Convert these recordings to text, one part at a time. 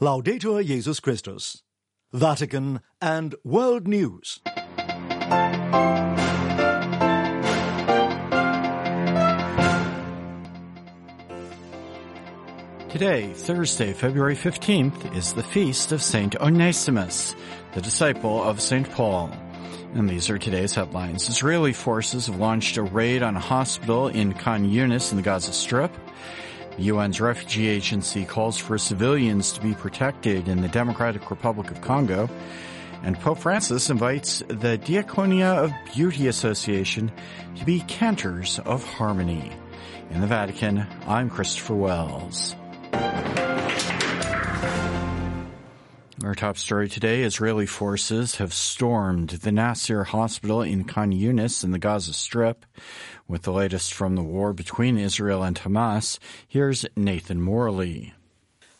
Laudetur Jesus Christus. Vatican and World News. Today, Thursday, February 15th, is the feast of Saint Onesimus, the disciple of Saint Paul. And these are today's headlines. Israeli forces have launched a raid on a hospital in Khan Yunis in the Gaza Strip. UN's refugee agency calls for civilians to be protected in the Democratic Republic of Congo. And Pope Francis invites the Diaconia of Beauty Association to be cantors of harmony. In the Vatican, I'm Christopher Wells. Our top story today, Israeli forces have stormed the Nasser hospital in Khan Yunis in the Gaza Strip. With the latest from the war between Israel and Hamas, here's Nathan Morley.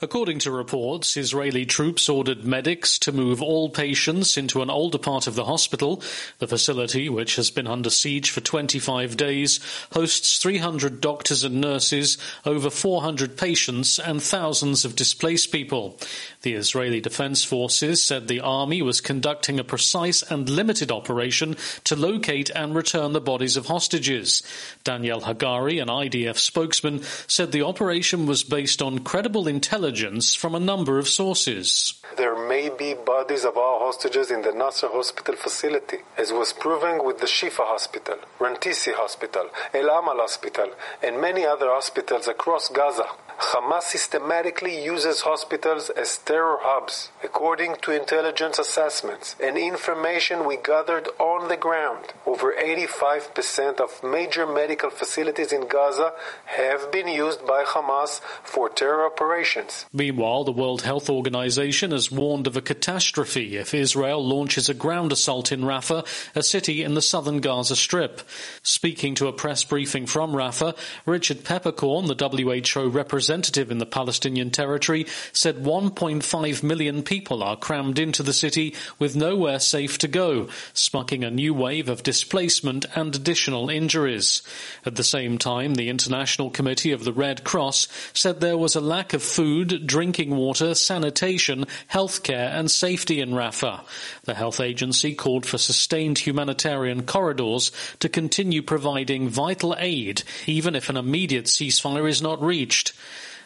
According to reports, Israeli troops ordered medics to move all patients into an older part of the hospital. The facility, which has been under siege for 25 days, hosts 300 doctors and nurses, over 400 patients, and thousands of displaced people. The Israeli Defense Forces said the army was conducting a precise and limited operation to locate and return the bodies of hostages. Daniel Hagari, an IDF spokesman, said the operation was based on credible intelligence intelligence from a number of sources. There may be bodies of our hostages in the Nasser hospital facility, as was proven with the Shifa hospital, Rantisi hospital, El Amal hospital, and many other hospitals across Gaza. Hamas systematically uses hospitals as terror hubs, according to intelligence assessments and information we gathered on the ground. Over 85% of major medical facilities in Gaza have been used by Hamas for terror operations. Meanwhile, the World Health Organization has warned of a catastrophe if Israel launches a ground assault in Rafah, a city in the southern Gaza Strip. Speaking to a press briefing from Rafah, Richard Peeperkorn, the WHO representative, representative in the Palestinian territory said 1.5 million people are crammed into the city with nowhere safe to go, sparking a new wave of displacement and additional injuries. At the same time, the International Committee of the Red Cross said there was a lack of food, drinking water, sanitation, healthcare and safety in Rafah. The health agency called for sustained humanitarian corridors to continue providing vital aid, even if an immediate ceasefire is not reached.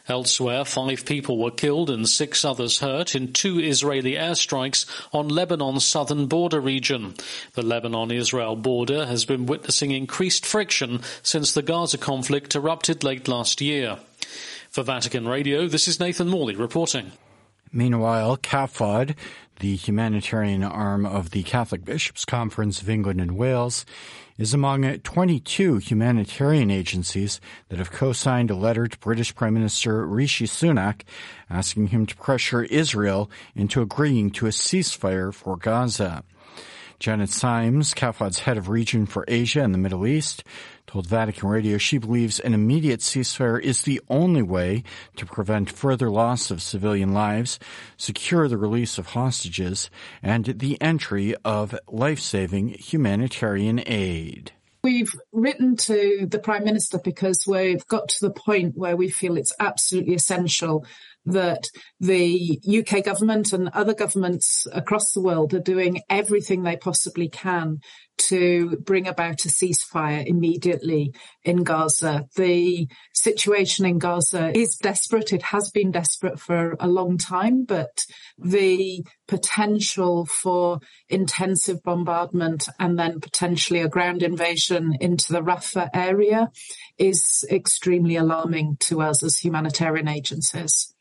Elsewhere, five people were killed and six others hurt in two Israeli airstrikes on Lebanon's southern border region. The Lebanon-Israel border has been witnessing increased friction since the Gaza conflict erupted late last year. For Vatican Radio, this is Nathan Morley reporting. Meanwhile, CAFOD, the humanitarian arm of the Catholic Bishops' Conference of England and Wales, is among 22 humanitarian agencies that have co-signed a letter to British Prime Minister Rishi Sunak asking him to pressure Israel into agreeing to a ceasefire for Gaza. Janet Symes, CAFOD's head of region for Asia and the Middle East, told Vatican Radio she believes an immediate ceasefire is the only way to prevent further loss of civilian lives, secure the release of hostages, and the entry of life-saving humanitarian aid. We've written to the Prime Minister because we've got to the point where we feel it's absolutely essential that the UK government and other governments across the world are doing everything they possibly can to bring about a ceasefire immediately in Gaza. The situation in Gaza is desperate. It has been desperate for a long time, but the potential for intensive bombardment and then potentially a ground invasion into the Rafah area is extremely alarming to us as humanitarian agencies.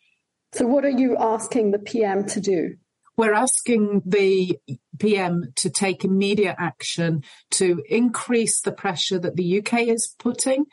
So what are you asking the PM to do? We're asking the PM to take immediate action to increase the pressure that the UK is putting,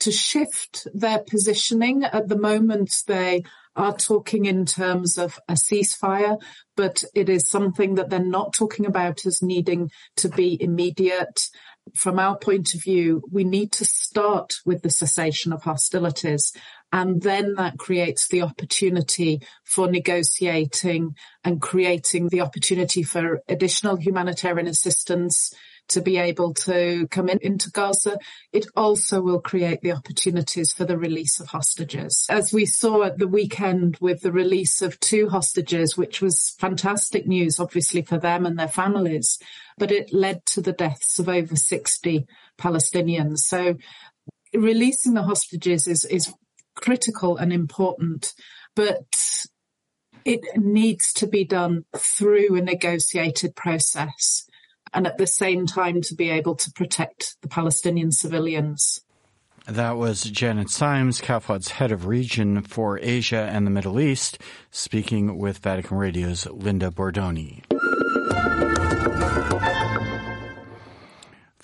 to shift their positioning. At the moment, they are talking in terms of a ceasefire, but it is something that they're not talking about as needing to be immediate. From our point of view, we need to start with the cessation of hostilities and then that creates the opportunity for negotiating and creating the opportunity for additional humanitarian assistance to be able to come in, into Gaza. It also will create the opportunities for the release of hostages. As we saw at the weekend with the release of two hostages, which was fantastic news, obviously, for them and their families, but it led to the deaths of over 60 Palestinians. So releasing the hostages is, is critical and important, but it needs to be done through a negotiated process and at the same time to be able to protect the Palestinian civilians. That was Janet Symes, CAFOD's head of region for Asia and the Middle East, speaking with Vatican Radio's Linda Bordoni.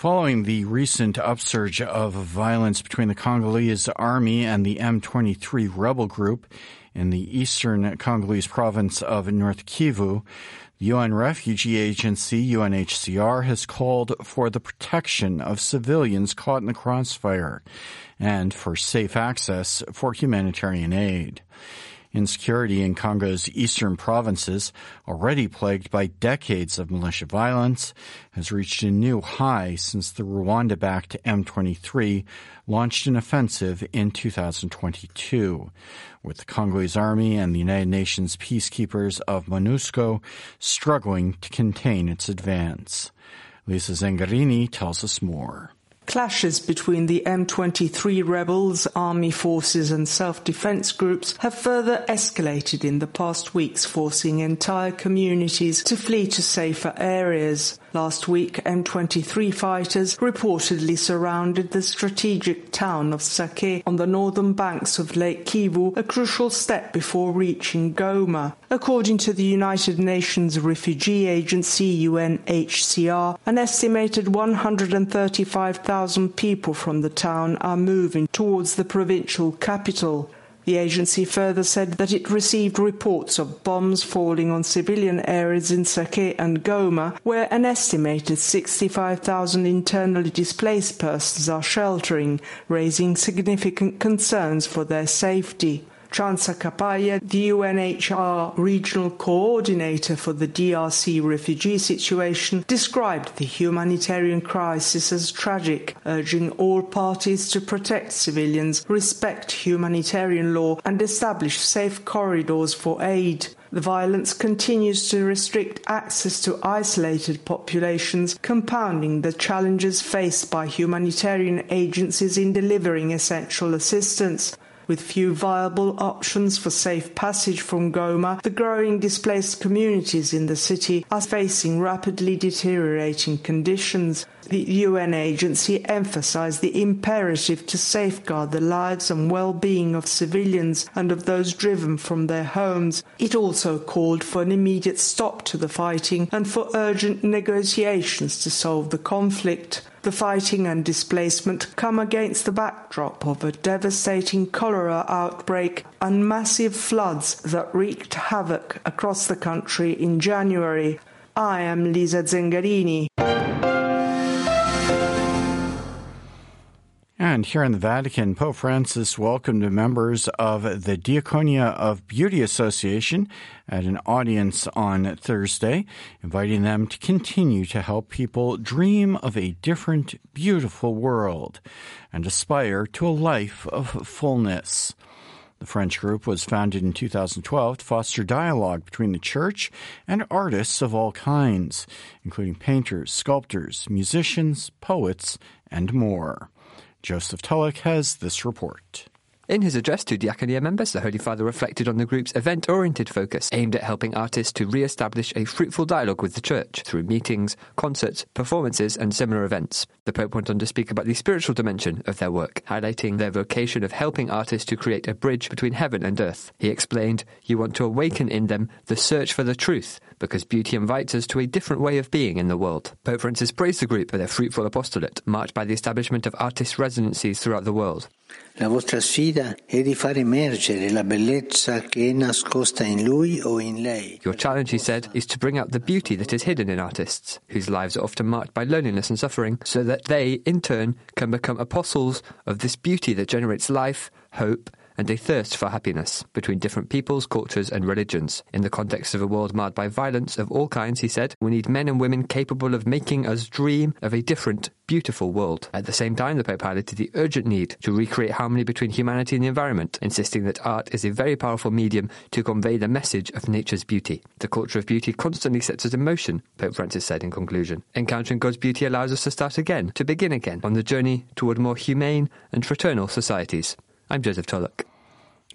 Following the recent upsurge of violence between the Congolese army and the M23 rebel group in the eastern Congolese province of North Kivu, the UN Refugee Agency, UNHCR, has called for the protection of civilians caught in the crossfire and for safe access for humanitarian aid. Insecurity in Congo's eastern provinces, already plagued by decades of militia violence, has reached a new high since the Rwanda-backed M23 launched an offensive in 2022, with the Congolese army and the United Nations peacekeepers of MONUSCO struggling to contain its advance. Lisa Zengarini tells us more. Clashes between the M23 rebels, army forces and self-defense groups have further escalated in the past weeks, forcing entire communities to flee to safer areas. Last week, M23 fighters reportedly surrounded the strategic town of Sake on the northern banks of Lake Kivu, a crucial step before reaching Goma. According to the United Nations Refugee Agency, UNHCR, an estimated 135,000 people from the town are moving towards the provincial capital. The agency further said that it received reports of bombs falling on civilian areas in Sake and Goma, where an estimated 65,000 internally displaced persons are sheltering, raising significant concerns for their safety. Chansa Kapaya, the UNHR regional coordinator for the DRC refugee situation, described the humanitarian crisis as tragic, urging all parties to protect civilians, respect humanitarian law, and establish safe corridors for aid. The violence continues to restrict access to isolated populations, compounding the challenges faced by humanitarian agencies in delivering essential assistance. With few viable options for safe passage from Goma, the growing displaced communities in the city are facing rapidly deteriorating conditions. The UN agency emphasized the imperative to safeguard the lives and well-being of civilians and of those driven from their homes. It also called for an immediate stop to the fighting and for urgent negotiations to solve the conflict. The fighting and displacement come against the backdrop of a devastating cholera outbreak and massive floods that wreaked havoc across the country in January. I am Lisa Zengarini. And here in the Vatican, Pope Francis welcomed members of the Diaconia of Beauty Association at an audience on Thursday, inviting them to continue to help people dream of a different, beautiful world and aspire to a life of fullness. The French group was founded in 2012 to foster dialogue between the church and artists of all kinds, including painters, sculptors, musicians, poets, and more. Joseph Tulloch has this report. In his address to Diaconia members, the Holy Father reflected on the group's event oriented focus, aimed at helping artists to re establish a fruitful dialogue with the Church through meetings, concerts, performances, and similar events. The Pope went on to speak about the spiritual dimension of their work, highlighting their vocation of helping artists to create a bridge between heaven and earth. He explained, You want to awaken in them the search for the truth, because beauty invites us to a different way of being in the world. Pope Francis praised the group for their fruitful apostolate, marked by the establishment of artist residencies throughout the world. La vostra sfida è di far emergere la bellezza che è nascosta in lui o in lei. Your challenge, he said, is to bring out the beauty that is hidden in artists, whose lives are often marked by loneliness and suffering, so that they, in turn, can become apostles of this beauty that generates life, hope, and a thirst for happiness between different peoples, cultures, and religions. In the context of a world marred by violence of all kinds, he said, we need men and women capable of making us dream of a different, beautiful world. At the same time, the Pope highlighted the urgent need to recreate harmony between humanity and the environment, insisting that art is a very powerful medium to convey the message of nature's beauty. The culture of beauty constantly sets us in motion, Pope Francis said in conclusion. Encountering God's beauty allows us to start again, to begin again, on the journey toward more humane and fraternal societies. I'm Joseph Tulloch.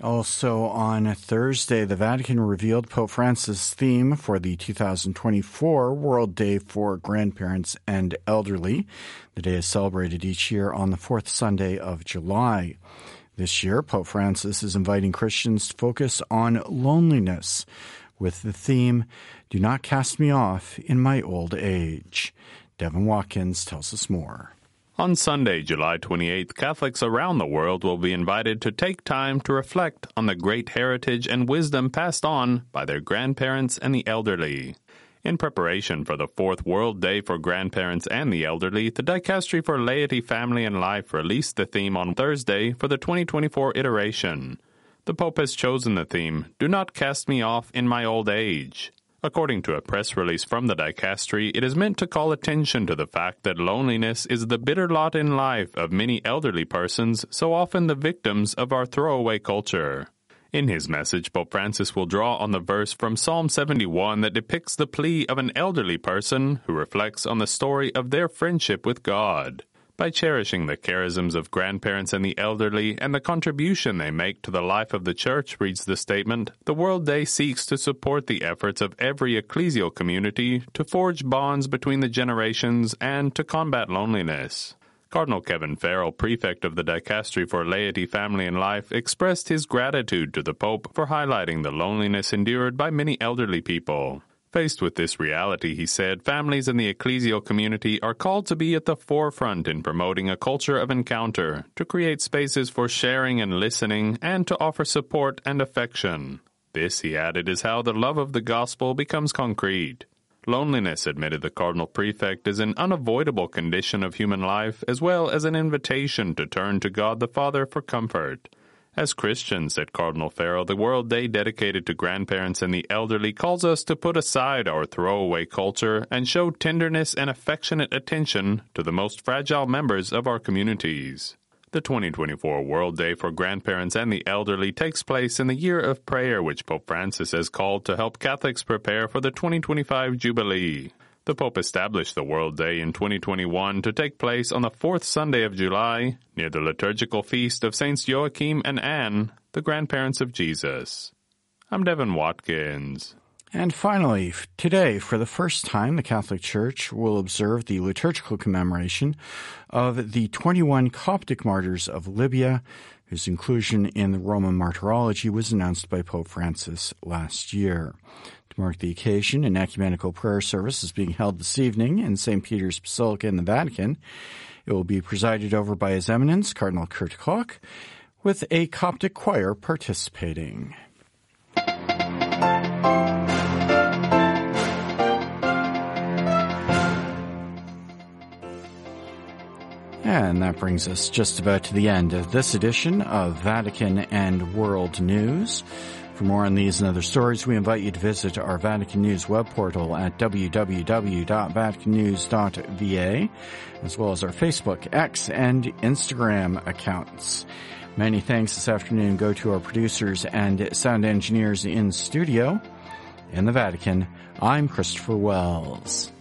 Also on Thursday, the Vatican revealed Pope Francis' theme for the 2024 World Day for Grandparents and Elderly. The day is celebrated each year on the fourth Sunday of July. This year, Pope Francis is inviting Christians to focus on loneliness with the theme, Do Not Cast Me Off in My Old Age. Devin Watkins tells us more. On Sunday, July 28th, Catholics around the world will be invited to take time to reflect on the great heritage and wisdom passed on by their grandparents and the elderly. In preparation for the fourth World Day for Grandparents and the Elderly, the Dicastery for Laity, Family, and Life released the theme on Thursday for the 2024 iteration. The Pope has chosen the theme, Do Not Cast Me Off in My Old Age. According to a press release from the dicastery, it is meant to call attention to the fact that loneliness is the bitter lot in life of many elderly persons, so often the victims of our throwaway culture. In his message, Pope Francis will draw on the verse from Psalm 71 that depicts the plea of an elderly person who reflects on the story of their friendship with God. By cherishing the charisms of grandparents and the elderly and the contribution they make to the life of the Church, reads the statement, the World Day seeks to support the efforts of every ecclesial community to forge bonds between the generations and to combat loneliness. Cardinal Kevin Farrell, prefect of the Dicastery for Laity, Family, and Life, expressed his gratitude to the Pope for highlighting the loneliness endured by many elderly people. Faced with this reality, he said, families in the ecclesial community are called to be at the forefront in promoting a culture of encounter, to create spaces for sharing and listening, and to offer support and affection. This, he added, is how the love of the gospel becomes concrete. Loneliness, admitted the cardinal prefect, is an unavoidable condition of human life, as well as an invitation to turn to God the Father for comfort. As Christians, said Cardinal Farrell, the World Day dedicated to grandparents and the elderly calls us to put aside our throwaway culture and show tenderness and affectionate attention to the most fragile members of our communities. The 2024 World Day for Grandparents and the Elderly takes place in the year of prayer, which Pope Francis has called to help Catholics prepare for the 2025 Jubilee. The Pope established the World Day in 2021 to take place on the fourth Sunday of July, near the liturgical feast of Saints Joachim and Anne, the grandparents of Jesus. I'm Devin Watkins. And finally, today, for the first time, the Catholic Church will observe the liturgical commemoration of the 21 Coptic martyrs of Libya, whose inclusion in the Roman Martyrology was announced by Pope Francis last year. Mark the occasion, an ecumenical prayer service is being held this evening in St. Peter's Basilica in the Vatican. It will be presided over by His Eminence, Cardinal Kurt Koch, with a Coptic choir participating. And that brings us just about to the end of this edition of Vatican and World News. For more on these and other stories, we invite you to visit our Vatican News web portal at www.vaticannews.va, as well as our Facebook, X, and Instagram accounts. Many thanks this afternoon go to our producers and sound engineers in studio. In the Vatican, I'm Christopher Wells.